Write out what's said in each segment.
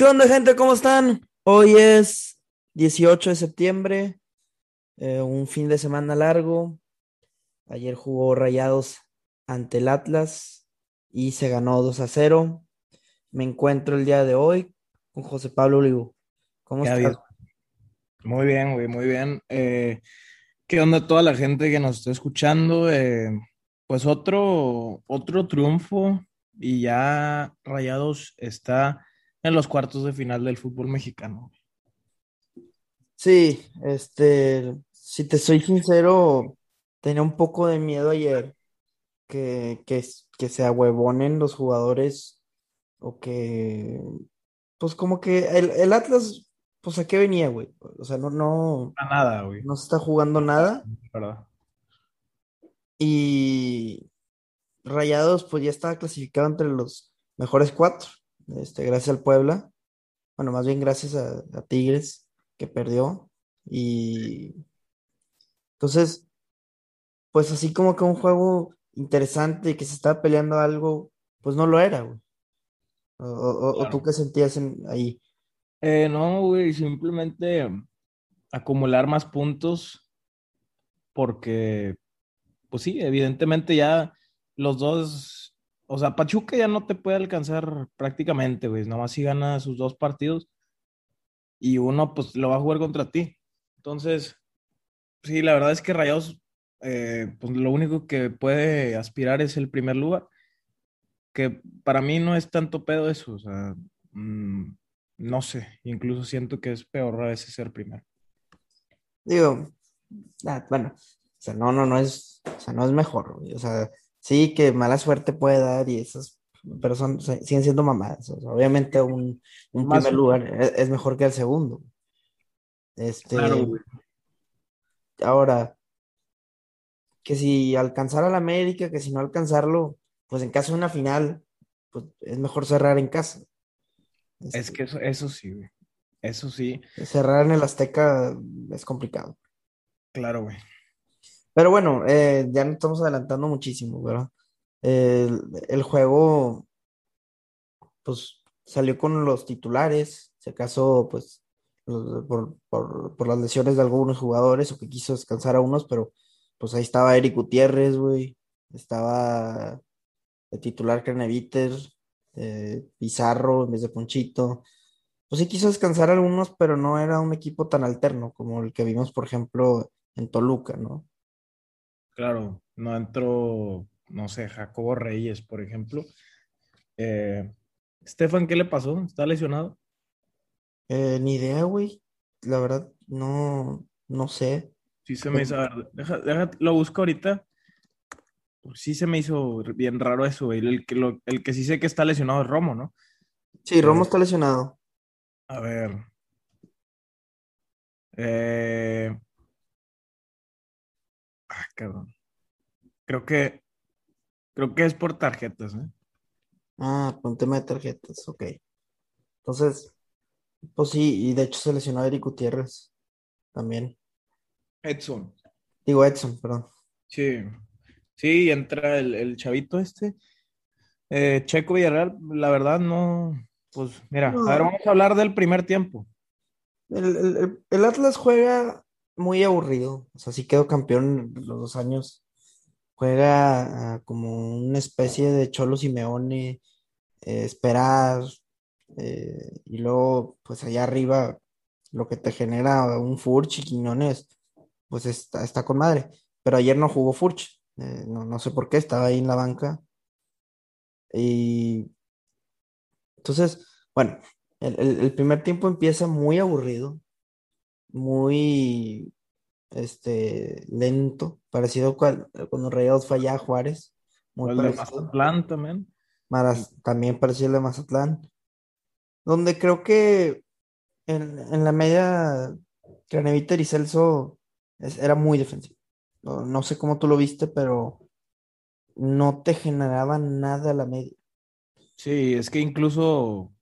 ¿Qué onda, gente? ¿Cómo están? Hoy es 18 de septiembre, eh, un fin de semana largo. Ayer jugó Rayados ante el Atlas y se ganó 2 a 0. Me encuentro el día de hoy con José Pablo Olivo. ¿Cómo estás? bien. Muy bien, güey, muy bien. Eh, ¿qué onda toda la gente que nos está escuchando? Eh, pues otro, otro triunfo y ya Rayados está en los cuartos de final del fútbol mexicano. Sí, este, si te soy sincero, tenía un poco de miedo ayer que, que, que se ahuevonen los jugadores o que, pues como que el, el Atlas, pues a qué venía, güey. O sea, no, no, A nada, güey, no se está jugando nada ¿verdad? y Rayados, pues ya estaba clasificado entre los mejores cuatro, este, gracias al Puebla. Bueno, más bien gracias a, a Tigres que perdió y entonces. pues así como que un juego interesante y que se estaba peleando algo, pues no lo era, güey. O, o- o tú qué sentías en- ahí. Eh, no, güey, simplemente acumular más puntos porque, pues sí, evidentemente ya los dos, o sea, Pachuca ya no te puede alcanzar prácticamente, güey, nomás si gana sus dos partidos y uno pues lo va a jugar contra ti. Entonces, sí, la verdad es que Rayados, eh, pues lo único que puede aspirar es el primer lugar, que para mí no es tanto pedo eso, o sea, mm, no sé, incluso siento que es peor a veces ser primero. Digo, ah, bueno, o sea, no, no, no es, o sea, no es mejor. O sea, sí que mala suerte puede dar y esas, pero son, siguen siendo mamadas. O sea, obviamente un, un Más, primer lugar es, es mejor que el segundo. claro, Este, güey. ahora, que si alcanzar al América, que si no alcanzarlo, pues en caso de una final, pues es mejor cerrar en casa. Es Este, que eso, eso sí, güey. Eso sí, Cerrar en el Azteca es complicado. claro, güey. Pero bueno, eh, ya nos estamos adelantando muchísimo, ¿verdad? El, el juego, pues, salió con los titulares, si acaso, pues, por, por, por las lesiones de algunos jugadores o que quiso descansar a unos, pero pues ahí estaba Eric Gutiérrez, güey, estaba el titular Craneviter, eh, Pizarro en vez de Ponchito. Pues sí quiso descansar a algunos, pero no era un equipo tan alterno como el que vimos, por ejemplo, en Toluca, ¿no? Claro, no entró, no sé, Jacobo Reyes, por ejemplo. Eh, Estefan, ¿qué le pasó? ¿Está lesionado? Eh, ni idea, güey. La verdad, no, no sé. Sí se me hizo, a ver, deja, deja- lo busco ahorita. Sí se me hizo bien raro eso, güey. El que, lo- el que sí sé que está lesionado es Romo, ¿no? Sí, Romo Eh, está lesionado. a ver. Eh, cabrón. Creo que, creo que es por tarjetas, ¿eh? Ah, por un tema de tarjetas, ok. Entonces, pues sí, y de hecho se lesionó a Eric Gutiérrez también. Edson. Digo Edson, perdón. Sí. Sí, entra el, el chavito este. Eh, Checo Villarreal, la verdad no. Pues mira, a ver, No, vamos a hablar del primer tiempo. el- el- el Atlas juega muy aburrido. O sea, sí quedó campeón los dos años. Juega ah, como una especie de Cholo Simeone, eh, esperar, eh, y luego, pues allá arriba, lo que te genera un Furch y Quiñones, pues está, está con madre. Pero ayer no jugó Furch, eh, no, no sé por qué, estaba ahí en la banca. Y entonces, bueno, el, el- el primer tiempo empieza muy aburrido, muy este, lento, parecido cual- cuando Rayados fue allá a Juárez, muy el de. Mazatlán también. Maras- también parecido el de Mazatlán, donde creo que en, en la media, Craneviter y Celso es- era muy defensivo. No, no sé cómo tú lo viste, pero no te generaba nada la media. Sí, es que incluso,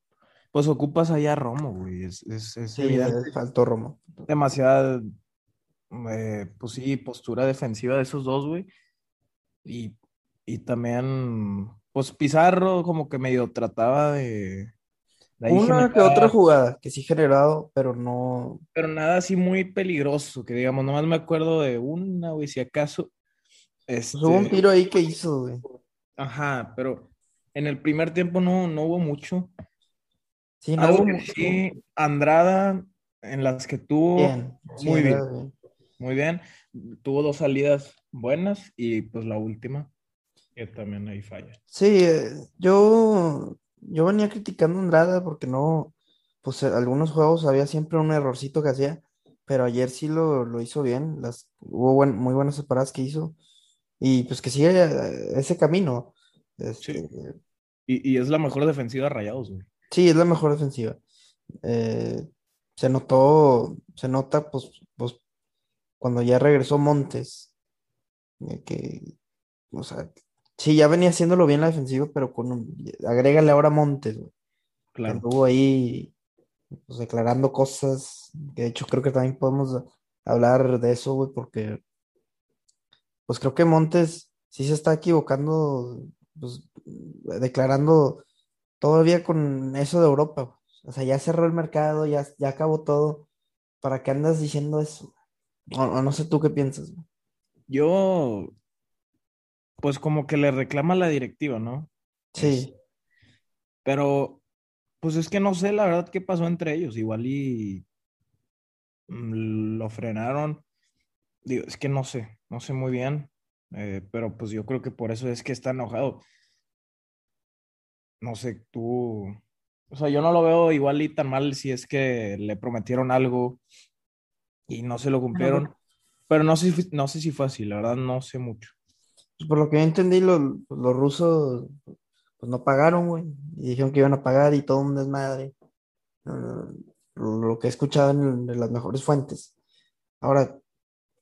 pues ocupas allá a Romo, güey. Es, es, es Sí, faltó Romo. Demasiada, eh, pues sí, postura defensiva de esos dos, güey. Y, y también, pues Pizarro como que medio trataba de, Una que otra jugada que sí generado, pero no. pero nada así muy peligroso, que digamos, nomás me acuerdo de una, güey, si acaso. Pues hubo un Este, tiro ahí que hizo, güey. ajá, pero en el primer tiempo no, no hubo mucho. Sí, no Algo hubo que mucho. sí, Andrada, en las que tuvo Bien. sí, muy bien. Muy bien, tuvo dos salidas buenas y pues la última, que también ahí falla. Sí, eh, yo, yo venía criticando a Andrada porque no, pues algunos juegos había siempre un errorcito que hacía, pero ayer sí lo, lo hizo bien, las, hubo buen- muy buenas separadas que hizo y pues que sigue eh, ese camino. Este, Sí. Y, y es la mejor defensiva de Rayados, güey. sí, es la mejor defensiva. Eh, se notó, se nota pues cuando ya regresó Montes, que, o sea, sí, ya venía haciéndolo bien la defensiva, pero con un, agrégale ahora Montes, güey. Claro. anduvo ahí pues, declarando cosas, que de hecho creo que también podemos hablar de eso, güey, porque pues creo que Montes sí se está equivocando, pues declarando todavía con eso de Europa, güey. O sea, ya cerró el mercado, ya, ya acabó todo. ¿Para qué andas diciendo eso? O, no sé tú qué piensas. Yo, pues como que le reclama la directiva, ¿no? Sí, Pero, pues es que no sé la verdad qué pasó entre ellos. Igual y mm, lo frenaron. Digo, es que no sé, no sé muy bien. eh, pero pues yo creo que por eso es que está enojado. No sé, tú. O sea, yo no lo veo igual y tan mal si es que le prometieron algo y no se lo cumplieron. Pero no sé, si- no sé si fue así, la verdad no sé mucho. pues, por lo que yo entendí, los, los rusos pues no pagaron, güey, y dijeron que iban a pagar y todo un desmadre. Ah, lo que he escuchado en, en las mejores fuentes. Ahora,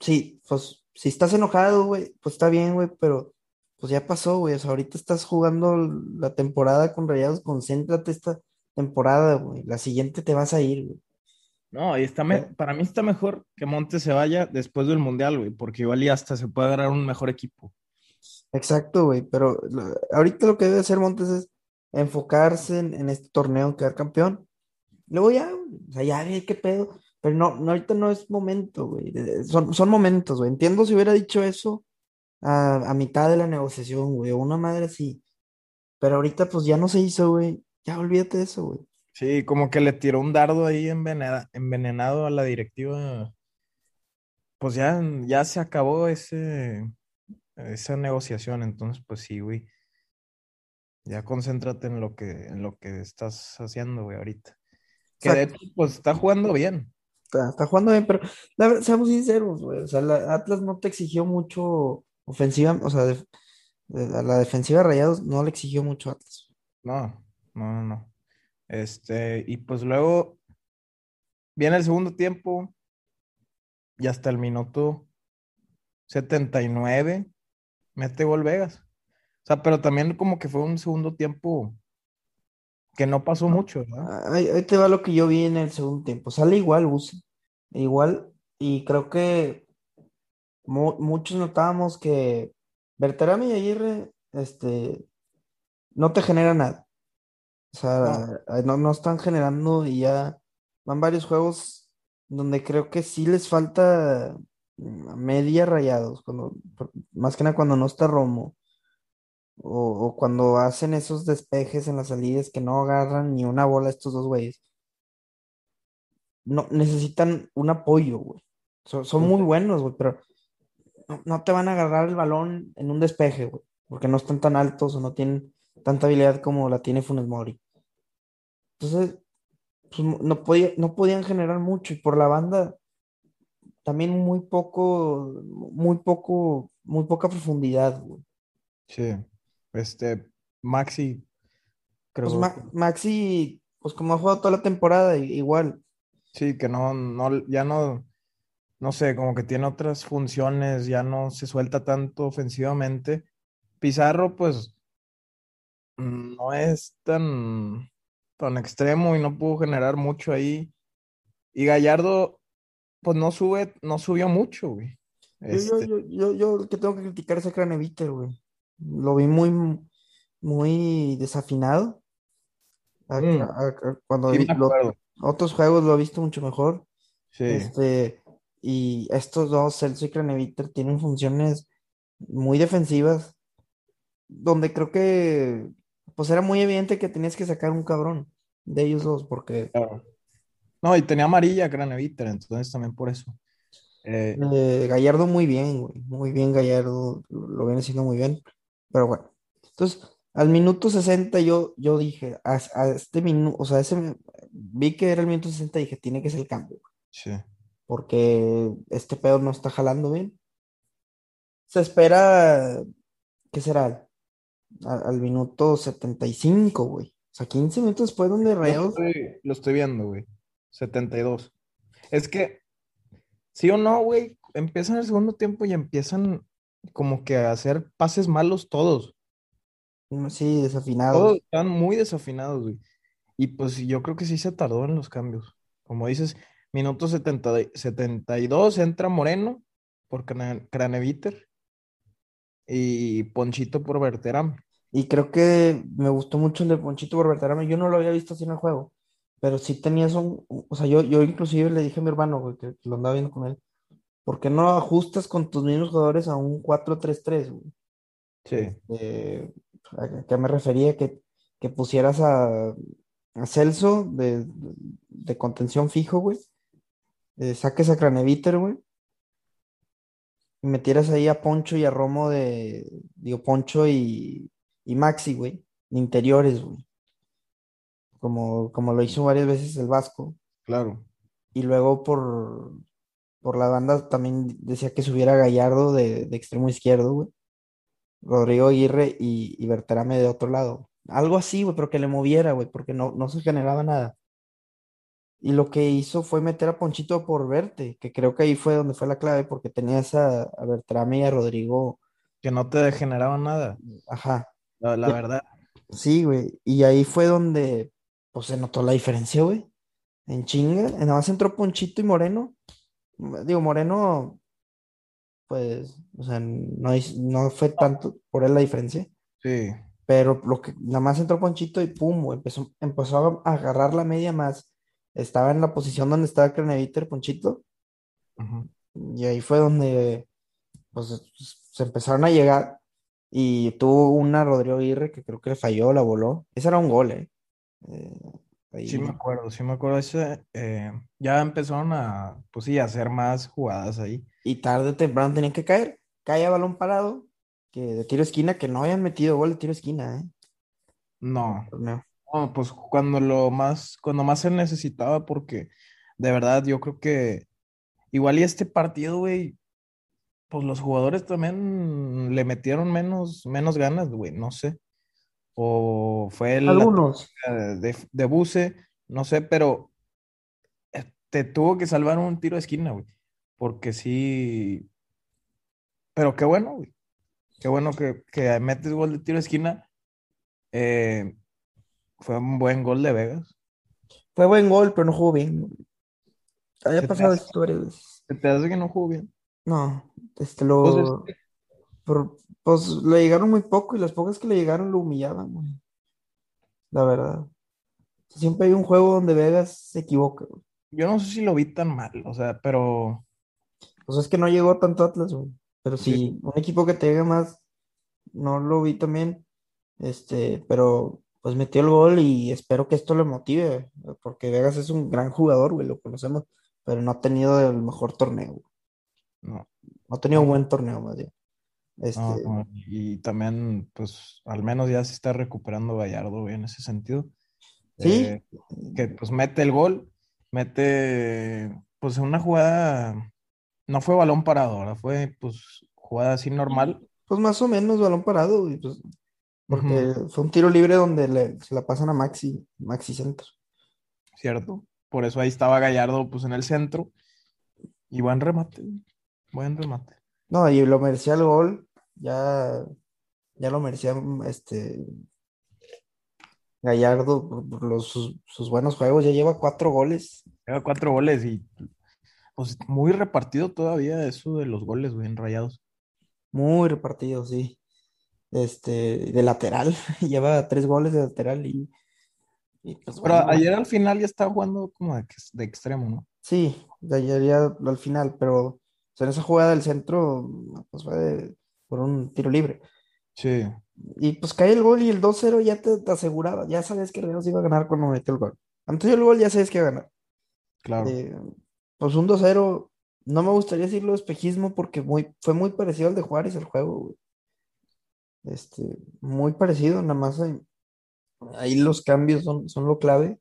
sí, pues si estás enojado, güey, pues está bien, güey, pero pues ya pasó, güey. O sea, ahorita estás jugando la temporada con Rayados, concéntrate esta temporada, güey. La siguiente te vas a ir, güey. No, y está me- ¿Eh? para mí está mejor que Montes se vaya después del Mundial, güey, porque igual y hasta se puede agarrar un mejor equipo. Exacto, güey, pero lo- ahorita lo que debe hacer Montes es enfocarse en, en este torneo, en quedar campeón. Luego ya, o sea, ya qué pedo. Pero no, no, ahorita no es momento, güey. son momentos, güey. Entiendo si hubiera dicho eso a, a mitad de la negociación, güey, o una madre así. Pero ahorita pues ya no se hizo, güey. Ya olvídate de eso, güey. Sí, como que le tiró un dardo ahí envenena- envenenado a la directiva. Pues ya, ya se acabó ese, esa negociación, entonces pues sí, güey. Ya concéntrate en lo que, en lo que estás haciendo, güey, ahorita. Que de Exacto. hecho, pues está jugando bien. Está, está jugando bien, pero la verdad, seamos sinceros, güey. O sea, la- Atlas no te exigió mucho ofensiva, o sea, de- de- a la defensiva de Rayados no le exigió mucho a Atlas. No, no, no. Este, y pues luego viene el segundo tiempo y hasta el minuto 79 mete gol Vegas. O sea, pero también como que fue un segundo tiempo que no pasó mucho, ¿verdad? Ahí, ahí te va lo que yo vi en el segundo tiempo. Sale igual, Buse. Igual, y creo que mu- muchos notábamos que Berterame y Aguirre, este, no te genera nada. O sea, no, no están generando y ya van varios juegos donde creo que sí les falta mm, media rayados, cuando, más que nada cuando no está Romo, o, o cuando hacen esos despejes en las salidas que no agarran ni una bola estos dos güeyes. No, necesitan un apoyo, güey. Son, son muy buenos, güey, pero no, no te van a agarrar el balón en un despeje, güey, porque no están tan altos o no tienen tanta habilidad como la tiene Funes Mori. Entonces, pues, no podía, no podían generar mucho y por la banda también muy poco, muy poco, muy poca profundidad, güey. Sí. Este, Maxi, creo Pues Ma- Maxi, pues como ha jugado toda la temporada, igual. sí, que no, no, ya no, no sé, como que tiene otras funciones, ya no se suelta tanto ofensivamente. Pizarro, pues, mm, no es tan, tan extremo y no pudo generar mucho ahí. Y Gallardo, pues no sube, no subió mucho, güey. Yo, yo, Este, yo, yo, que tengo que criticar es a Craneviter, güey. Lo vi muy, muy desafinado. A- Mm, a- a- cuando sí, vi- lo- otros juegos lo he visto mucho mejor. Sí, Este, y estos dos, Celso y Craneviter, tienen funciones muy defensivas, donde creo que pues era muy evidente que tenías que sacar un cabrón de ellos dos, porque claro. No, y tenía amarilla Craneviter, entonces también por eso. Eh, eh, Gallardo muy bien, güey, muy bien Gallardo, lo, viene haciendo muy bien, pero bueno. Entonces, al minuto 60 yo, yo dije, a, a este minuto, o sea, ese, vi que era el minuto 60 y dije, tiene que ser el cambio, sí, porque este pedo no está jalando bien. Se espera, ¿qué será? A- Al, minuto 75, güey. O sea, 15 minutos después donde lo Rayados, estoy, lo estoy viendo, güey. 72. Es que, sí o no, güey, empiezan el segundo tiempo y empiezan como que a hacer pases malos todos. mm, sí, Todos desafinados. están muy desafinados, güey. Y pues yo creo que sí se tardó en los cambios. Como dices, minuto 70 y- 72 entra Moreno por Crane- Craneviter y Ponchito por Berterame. Y creo que me gustó mucho el de Ponchito por Berterame. Yo no lo había visto así en el juego, pero sí tenías un, un- o sea, yo, yo inclusive le dije a mi hermano, güey, que, que lo andaba viendo con él, ¿por qué no ajustas con tus mismos jugadores a un 4-3-3, güey? Sí, Eh, ¿a qué me refería? Que, que pusieras a, a Celso de, de contención fijo, güey. eh, saques a Craneviter, güey. Y metieras ahí a Poncho y a Romo de, digo, Poncho y, y Maxi, güey. De interiores, güey. Como, como lo hizo varias veces el Vasco. claro. Y luego por, por la banda también decía que subiera Gallardo de, de extremo izquierdo, güey. Rodrigo Aguirre y, y Berterame de otro lado. Algo así, güey, pero que le moviera, güey, porque no, no se generaba nada. Y lo que hizo fue meter a Ponchito por verte, que creo que ahí fue donde fue la clave, porque tenías a, a Bertrame y a Rodrigo, Que no te degeneraba nada, ajá, la, verdad. sí, güey, y ahí fue donde, pues se notó la diferencia, güey, en chinga, nada más entró Ponchito y Moreno, digo, Moreno, pues, o sea, no, no fue tanto por él la diferencia, Sí, pero lo que, nada más entró Ponchito y pum, güey, empezó, empezó a agarrar la media más, estaba en la posición donde estaba Craneviter, Ponchito. Y ahí fue donde pues, se empezaron a llegar y tuvo una Rodrigo Aguirre que creo que le falló, la voló. Ese era un gol, ¿eh? Eh, ahí- Sí me acuerdo, sí me acuerdo. Ese, eh, ya empezaron a, pues sí, a hacer más jugadas ahí. Y tarde o temprano tenían que caer. Caía balón parado, que de tiro esquina, que no habían metido gol de tiro esquina, ¿eh? No, Torneo. no, pues cuando lo más, cuando más se necesitaba, porque de verdad yo creo que igual y este partido, güey, pues los jugadores también le metieron menos, menos ganas, güey, no sé. O fue la Algunos. de, de Buse, no sé, pero eh, te tuvo que salvar un tiro de esquina, güey. Porque sí. Pero qué bueno, güey. Qué bueno que, que metes gol de tiro de esquina. Eh, fue un buen gol de Vegas. Fue buen gol, pero no jugó bien. Había ¿Se te pasado esto varias veces. se te hace que no jugó bien? No, este Pues lo. es- por- pues le llegaron muy poco y las pocas que le llegaron lo humillaban, güey. La verdad. Siempre hay un juego donde Vegas se equivoca, güey. yo no sé si lo vi tan mal, o sea, pero Pues es que no llegó tanto Atlas, güey. Pero sí, si un equipo que te llegue más, no lo vi también. Este, pero pues metió el gol y espero que esto le motive, porque Vegas es un gran jugador, güey, lo conocemos, pero no ha tenido el mejor torneo, güey. No ha tenido un no, buen torneo, más bien. Este, no. Y también, pues, al menos ya se está recuperando Gallardo, güey, en ese sentido. sí, Eh, que pues mete el gol, mete, pues una jugada, no fue balón parado, ahora fue pues jugada así normal. pues más o menos balón parado, pues, porque fue un tiro libre donde le- se la pasan a Maxi, Maxi Centro. ¿cierto? Por eso ahí estaba Gallardo pues en el centro y buen remate, buen remate. No, y lo merecía el gol, ya, ya lo merecía este Gallardo por, los, sus, sus buenos juegos, ya lleva cuatro goles, Lleva cuatro goles y pues muy repartido todavía eso de los goles, güey, en Rayados. muy repartido, sí. Este, de lateral, lleva tres goles de lateral y, Y pues Pero bueno, ayer al final ya estaba jugando como de, de extremo, ¿no? sí, de ayer ya al final, pero sea, en esa jugada del centro, pues fue de- por un tiro libre. Sí, Y pues cae el gol y el 2-0 ya te, te aseguraba, ya sabes que Real iba a ganar cuando metió el gol. Antes del gol ya sabes que iba a ganar. claro. Eh, pues un 2-0, no me gustaría decirlo de espejismo porque muy, fue muy parecido al de Juárez el juego, güey. Este, muy parecido, nada más ahí, ahí los cambios son, son lo clave,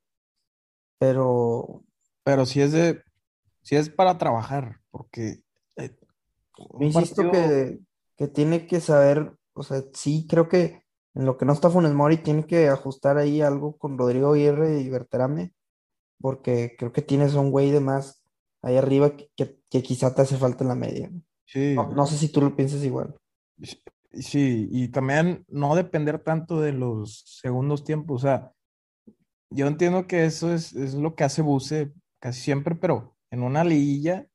pero Pero sí es de, sí es para trabajar, porque partido, que, que tiene que saber, o sea, sí creo que en lo que no está Funes Mori tiene que ajustar ahí algo con Rodrigo Aguirre y Berterame, porque creo que tienes a un güey de más ahí arriba que, que- que quizá te hace falta en la media. sí, No, no sé si tú lo piensas igual. sí, sí, y también no depender tanto de los segundos tiempos, o sea, yo entiendo que eso es, es lo que hace Buse casi siempre, pero en una liguilla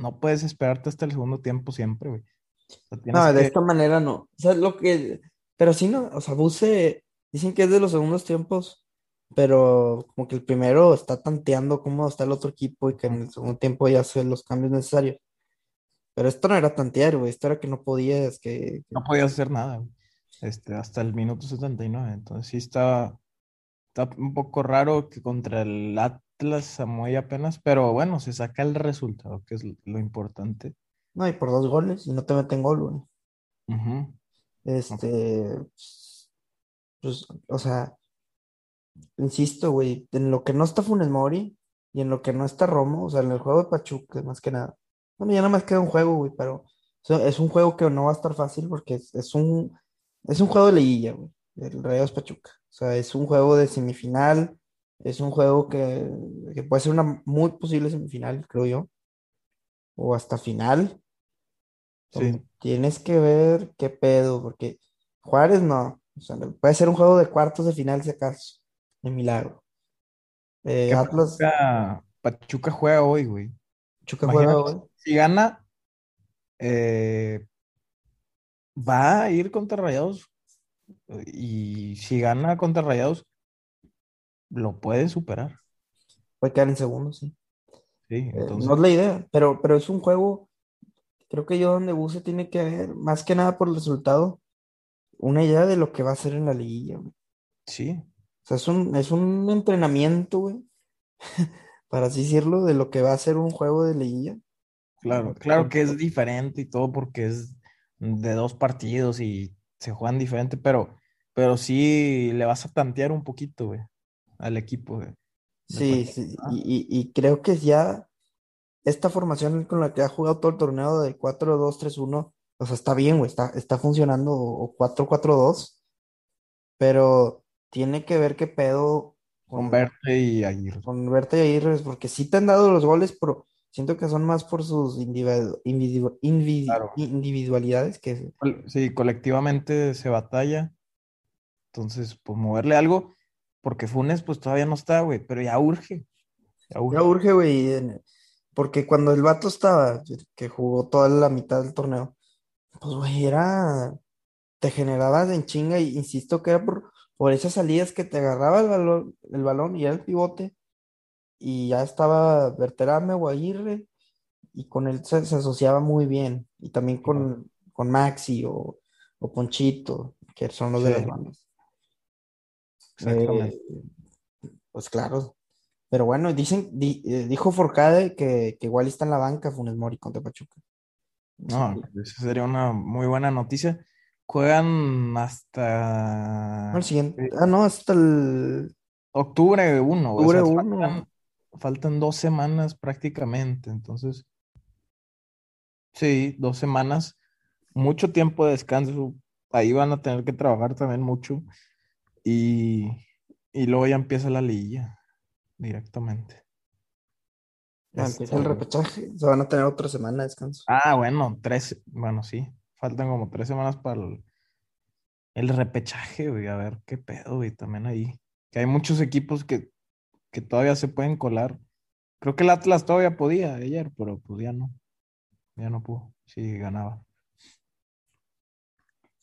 no puedes esperarte hasta el segundo tiempo siempre, güey. O sea, tienes No, de que, esta manera no. O sea, lo que, pero sí, no, o sea, Buse, dicen que es de los segundos tiempos, pero como que el primero está tanteando cómo está el otro equipo y que en el segundo tiempo ya hace los cambios necesarios. Pero esto no era tantear, güey, esto era que no podías, que, que- no podías hacer nada, güey. Este, hasta el minuto 79. Entonces sí está, está un poco raro que contra el Atlas muy apenas, pero bueno, se saca el resultado, que es lo importante. no, y por dos goles y no te meten gol, güey. Este, pues, o sea, insisto, güey, en lo que no está Funes Mori y en lo que no está Romo, o sea, en el juego de Pachuca, más que nada. Bueno, ya nada más queda un juego, güey, pero es un juego que no va a estar fácil porque es, es un, es un juego de liguilla, güey, el Rayados Pachuca. O sea, es un juego de semifinal, es un juego que, que puede ser una muy posible semifinal, creo yo, o hasta final. Sí, tienes que ver qué pedo, porque Juárez no, o sea, puede ser un juego de cuartos de final si acaso, de milagro. Eh, Atlas, Pachuca, Pachuca juega hoy, güey. Chuca juega hoy. si gana, eh, va a ir contra Rayados. Y si gana contra Rayados, lo puede superar. Puede quedar en segundo, sí. Sí, Eh, no entonces, es la idea, pero, pero es un juego, creo que yo donde Buse tiene que ver, más que nada por el resultado, una idea de lo que va a hacer en la liguilla, güey. sí, O sea, es un, es un entrenamiento, güey, para así decirlo, de lo que va a ser un juego de liguilla. claro, claro que es diferente y todo porque es de dos partidos y se juegan diferente, pero, pero sí le vas a tantear un poquito, güey, al equipo, de Sí, Pachuca. sí, y, y, creo que ya esta formación con la que ha jugado todo el torneo de 4-2-3-1, o sea, está bien, güey, está, está funcionando, o 4-4-2, pero tiene que ver qué pedo Con con, Verte y Aguirre. con Berta y Aguirre, porque sí te han dado los goles, pero siento que son más por sus individu- individu- invi- Claro. individualidades que... Sí, colectivamente se batalla, entonces, pues moverle algo, porque Funes, pues todavía no está, güey, pero ya urge, ya Ya urge. urge, güey, porque cuando el vato estaba, que jugó toda la mitad del torneo, pues, güey, era... te generabas en chinga y insisto que era por, por esas salidas que te agarraba el balón, el balón y era el pivote y ya estaba Berterame o Aguirre y con él se, se asociaba muy bien y también con, con Maxi o, o Ponchito, que son los de las bandas. Exactamente. Eh, pues claro, pero bueno, dicen, di- eh, dijo Forcade que, que igual está en la banca Funes Mori contra Pachuca. No, esa sería una muy buena noticia. Juegan hasta Al siguiente, eh, ah, no, hasta el octubre 1, o octubre sea, 1. faltan, faltan dos semanas prácticamente, entonces, sí, dos semanas, mucho tiempo de descanso, ahí van a tener que trabajar también mucho y, y luego ya empieza la liguilla directamente. Ya Este, empieza el repechaje, se van a tener otra semana de descanso. ah, bueno, tres, bueno, sí, faltan como tres semanas para el, el repechaje, güey, a ver qué pedo, güey, también ahí, que hay muchos equipos que, que todavía se pueden colar. Creo que el Atlas todavía podía ayer, pero pues ya no, ya no pudo, sí ganaba.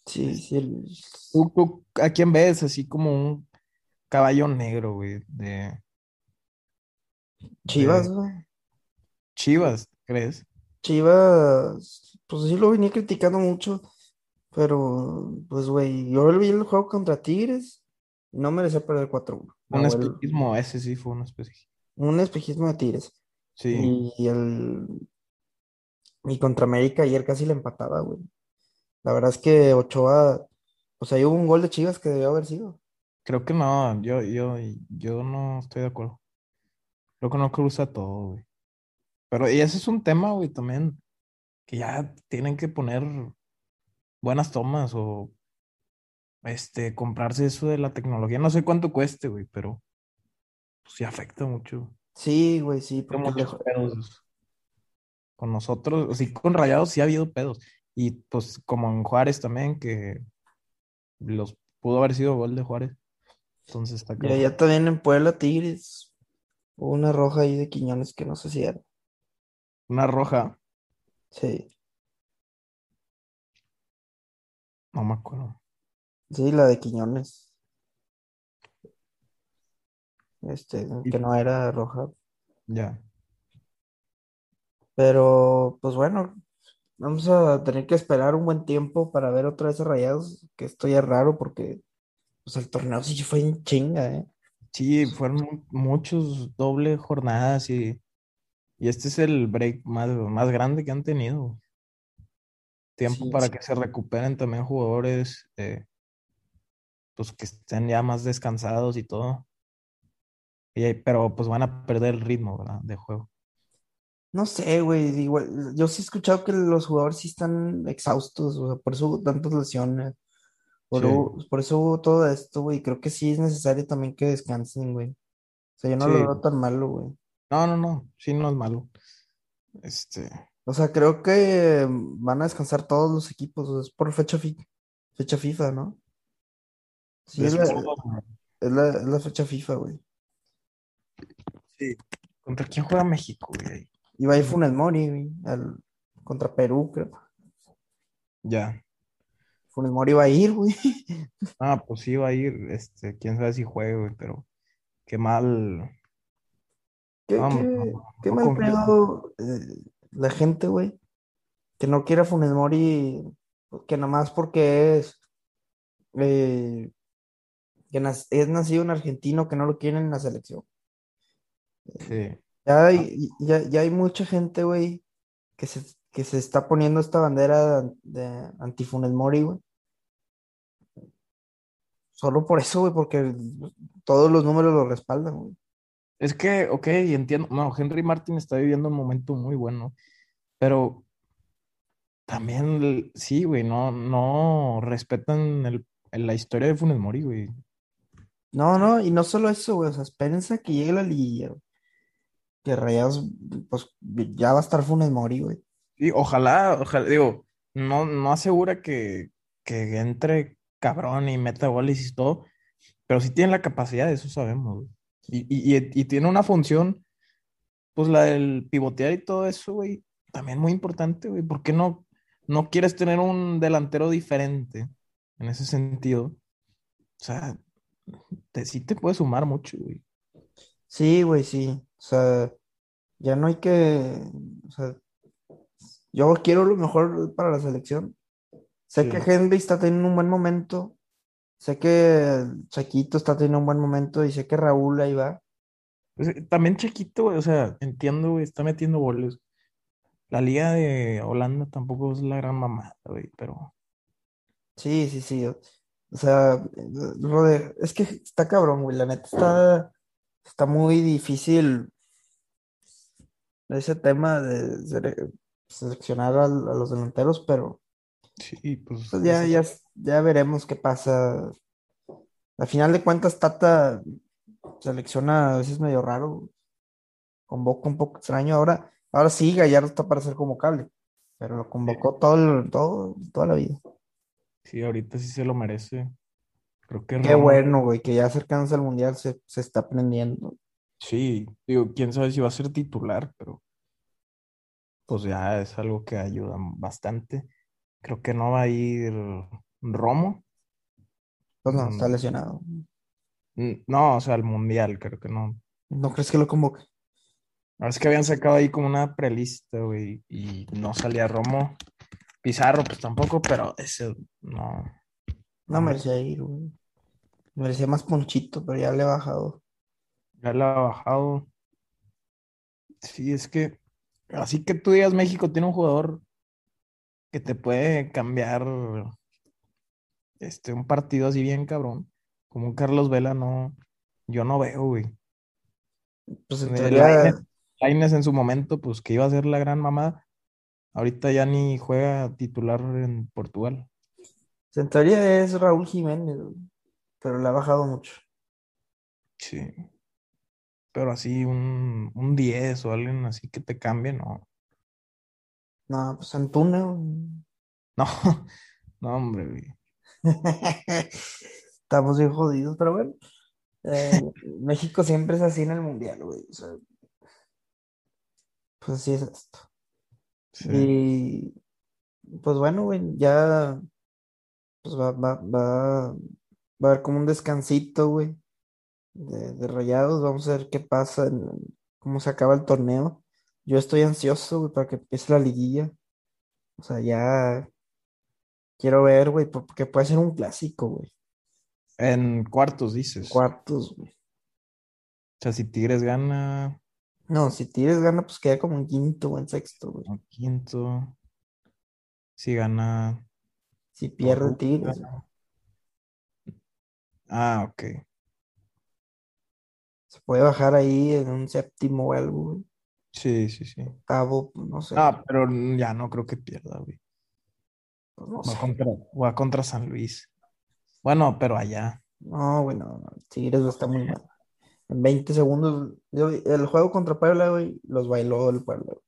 Sí, sí, el- ¿Tú, tú a quién ves así como un caballo negro, güey, de, Chivas, de güey. Chivas, ¿crees? Chivas, pues sí lo venía criticando mucho, pero pues güey, yo vi el juego contra Tigres y no merecía perder 4-1. Un espejismo, ese sí fue un espejismo. un espejismo de Tigres. Sí, Y el y contra América ayer casi le empataba, güey. La verdad es que Ochoa, pues ahí hubo un gol de Chivas que debió haber sido. creo que no, yo, yo, yo no estoy de acuerdo. Creo que no cruza todo, güey. Pero y ese es un tema, güey, también, que ya tienen que poner buenas tomas o este, comprarse eso de la tecnología. No sé cuánto cueste, güey, pero pues, sí afecta mucho. Sí, güey, sí, porque muchos le- pedos con nosotros, sí, con Rayados sí ha habido pedos. Y pues como en Juárez también, que los pudo haber sido gol de Juárez. Entonces está y cabrón. allá también en Puebla Tigres hubo una roja ahí de Quiñones que no sé si era. Una roja, Sí, no me acuerdo. sí, la de Quiñones. Este, Y- que no era roja. Ya. Pero, pues bueno, vamos a tener que esperar un buen tiempo para ver otra vez a Rayados, que esto ya es raro porque pues el torneo sí fue en chinga, ¿eh? Sí, fueron mu- muchos doble jornadas y, y este es el break más, más grande que han tenido. Tiempo Sí, para sí. que se recuperen también jugadores, eh, pues que estén ya más descansados y todo. Y pero pues van a perder el ritmo, ¿verdad? De juego. No sé, güey, igual, yo sí he escuchado que los jugadores sí están exhaustos, o sea, por eso hubo tantas lesiones, por, Sí, por eso hubo todo esto, güey, creo que sí es necesario también que descansen, güey. O sea, yo no lo veo tan malo, güey. No, no, no, sí, no es malo. Este, O sea, creo que van a descansar todos los equipos, o sea, es por fecha, fi- fecha FIFA, ¿no? Sí, es la, es la, es la fecha FIFA, güey. sí. ¿Contra quién juega México, güey? Y va a ir Funes Mori, güey, al- contra Perú, creo. Ya. Funes Mori va a ir, güey. Ah, pues sí va a ir, este, quién sabe si juegue, güey, pero qué mal. Qué, No, qué, no, qué no mal pedo eh, la gente, güey, que no quiera Funes Mori, que nomás porque es, eh, que es nacido un argentino que no lo quieren en la selección. Sí. Ya hay, ya, ya hay mucha gente, güey, que se, que se está poniendo esta bandera de, de anti-Funes Mori, güey. Solo por eso, güey, porque todos los números lo respaldan, güey. Es que, ok, entiendo. No, Henry Martin está viviendo un momento muy bueno, pero también, sí, güey, no, no respetan el, la historia de Funes Mori, güey. No, no, y no solo eso, güey, o sea, espérense a que llegue la liguilla, güey. Que Rayados, pues ya va a estar Funes Mori, güey. Y ojalá, ojalá, digo, no, no asegura que, que entre cabrón y meta goles y todo, pero sí tiene la capacidad, eso sabemos, güey. Y, y, y- y tiene una función, pues la del pivotear y todo eso, güey, también muy importante, güey. ¿Por qué no, no quieres tener un delantero diferente en ese sentido? O sea, te, sí te puede sumar mucho, güey. Sí, güey, sí. O sea, ya no hay que, o sea, yo quiero lo mejor para la selección. Sé Sí. que Henry está teniendo un buen momento, sé que Chaquito está teniendo un buen momento y sé que Raúl ahí va. Pues, eh, también Chiquito, güey, o sea, entiendo, güey, está metiendo goles. La liga de Holanda tampoco es la gran mamada, güey, pero Sí, sí, sí. O sea, Rode, es que está cabrón, güey. La neta está, está muy difícil ese tema de sele- seleccionar a, los delanteros, pero sí, pues pues ya, ya, ya veremos qué pasa. Al final de cuentas, Tata selecciona a veces medio raro, convoca un poco extraño. Ahora, ahora sí, Gallardo está para ser convocable, pero lo convocó todo, todo, toda la vida. sí, ahorita sí se lo merece. Creo que Qué bueno, güey, que ya acercándose al mundial se, se está aprendiendo. sí, digo, quién sabe si va a ser titular, pero pues ya es algo que ayuda bastante. Creo que no va a ir Romo. Pues no, está Mm, lesionado. Mm, No, o sea, el mundial, creo que no. ¿No crees que lo convoque? Es que habían sacado ahí como una prelista, güey, y no salía Romo. Pizarro, pues tampoco, pero ese no. No merecía ir, güey. Merecía más ponchito, pero ya le he bajado. Ya la ha bajado. Sí, es que. Así que tú digas, México tiene un jugador que te puede cambiar este, un partido así bien cabrón. Como un Carlos Vela, no. Yo no veo, güey. Pues en teoría, Lainez, en su momento, pues que iba a ser la gran mamá. Ahorita ya ni juega titular en Portugal. En teoría es Raúl Jiménez, pero le ha bajado mucho. Sí. Pero así un, un 10 o alguien así que te cambie, no. No, pues Antuna. No, no, hombre, güey. Estamos bien jodidos, pero bueno. eh, México siempre es así en el mundial, güey. O sea, pues así es esto. Sí. Y pues bueno, güey, ya pues va, va, va, va a haber como un descansito, güey, de, de Rayados. Vamos a ver qué pasa, en- cómo se acaba el torneo. Yo estoy ansioso, güey, para que empiece la liguilla. O sea, ya quiero ver, güey, porque puede ser un clásico, güey. En cuartos, dices. O Cuartos, güey. sea, si Tigres gana No, si Tigres gana, pues queda como en quinto o en sexto, güey. o quinto. Si gana Si pierde Toluca. Tigres. Ah, ok. Se puede bajar ahí en un séptimo o algo, güey. Sí, sí, sí. Octavo, pues, no sé. Ah, pero ya no creo que pierda, güey. Pues no Va sé. contra, va contra San Luis. Bueno, pero allá. No, güey, no, no, Tigres va a estar muy mal. En 20 segundos, yo- el juego contra Puebla, güey, los bailó el Puebla, güey.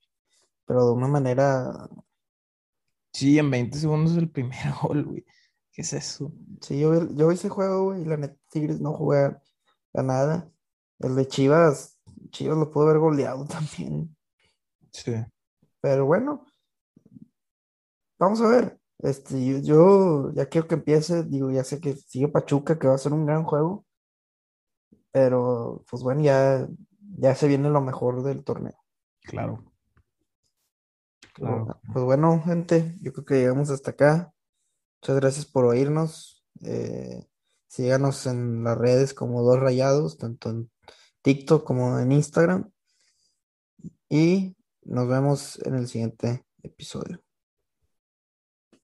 Pero de una manera, Sí, en 20 segundos el primer gol, güey. ¿Qué es eso? sí, yo, vi- yo vi ese juego, güey, y la neta, Tigres no juega a nada. El de Chivas, Chivas lo pudo haber goleado también. Sí. Pero bueno, vamos a ver. Este, yo, yo ya quiero que empiece, digo, ya sé que sigue Pachuca, que va a ser un gran juego, pero pues bueno, ya, ya se viene lo mejor del torneo. Claro. Claro. Pues bueno, gente, yo creo que llegamos hasta acá. Muchas gracias por oírnos. Eh, síganos en las redes como Dos Rayados, tanto en TikTok como en Instagram. Y nos vemos en el siguiente episodio.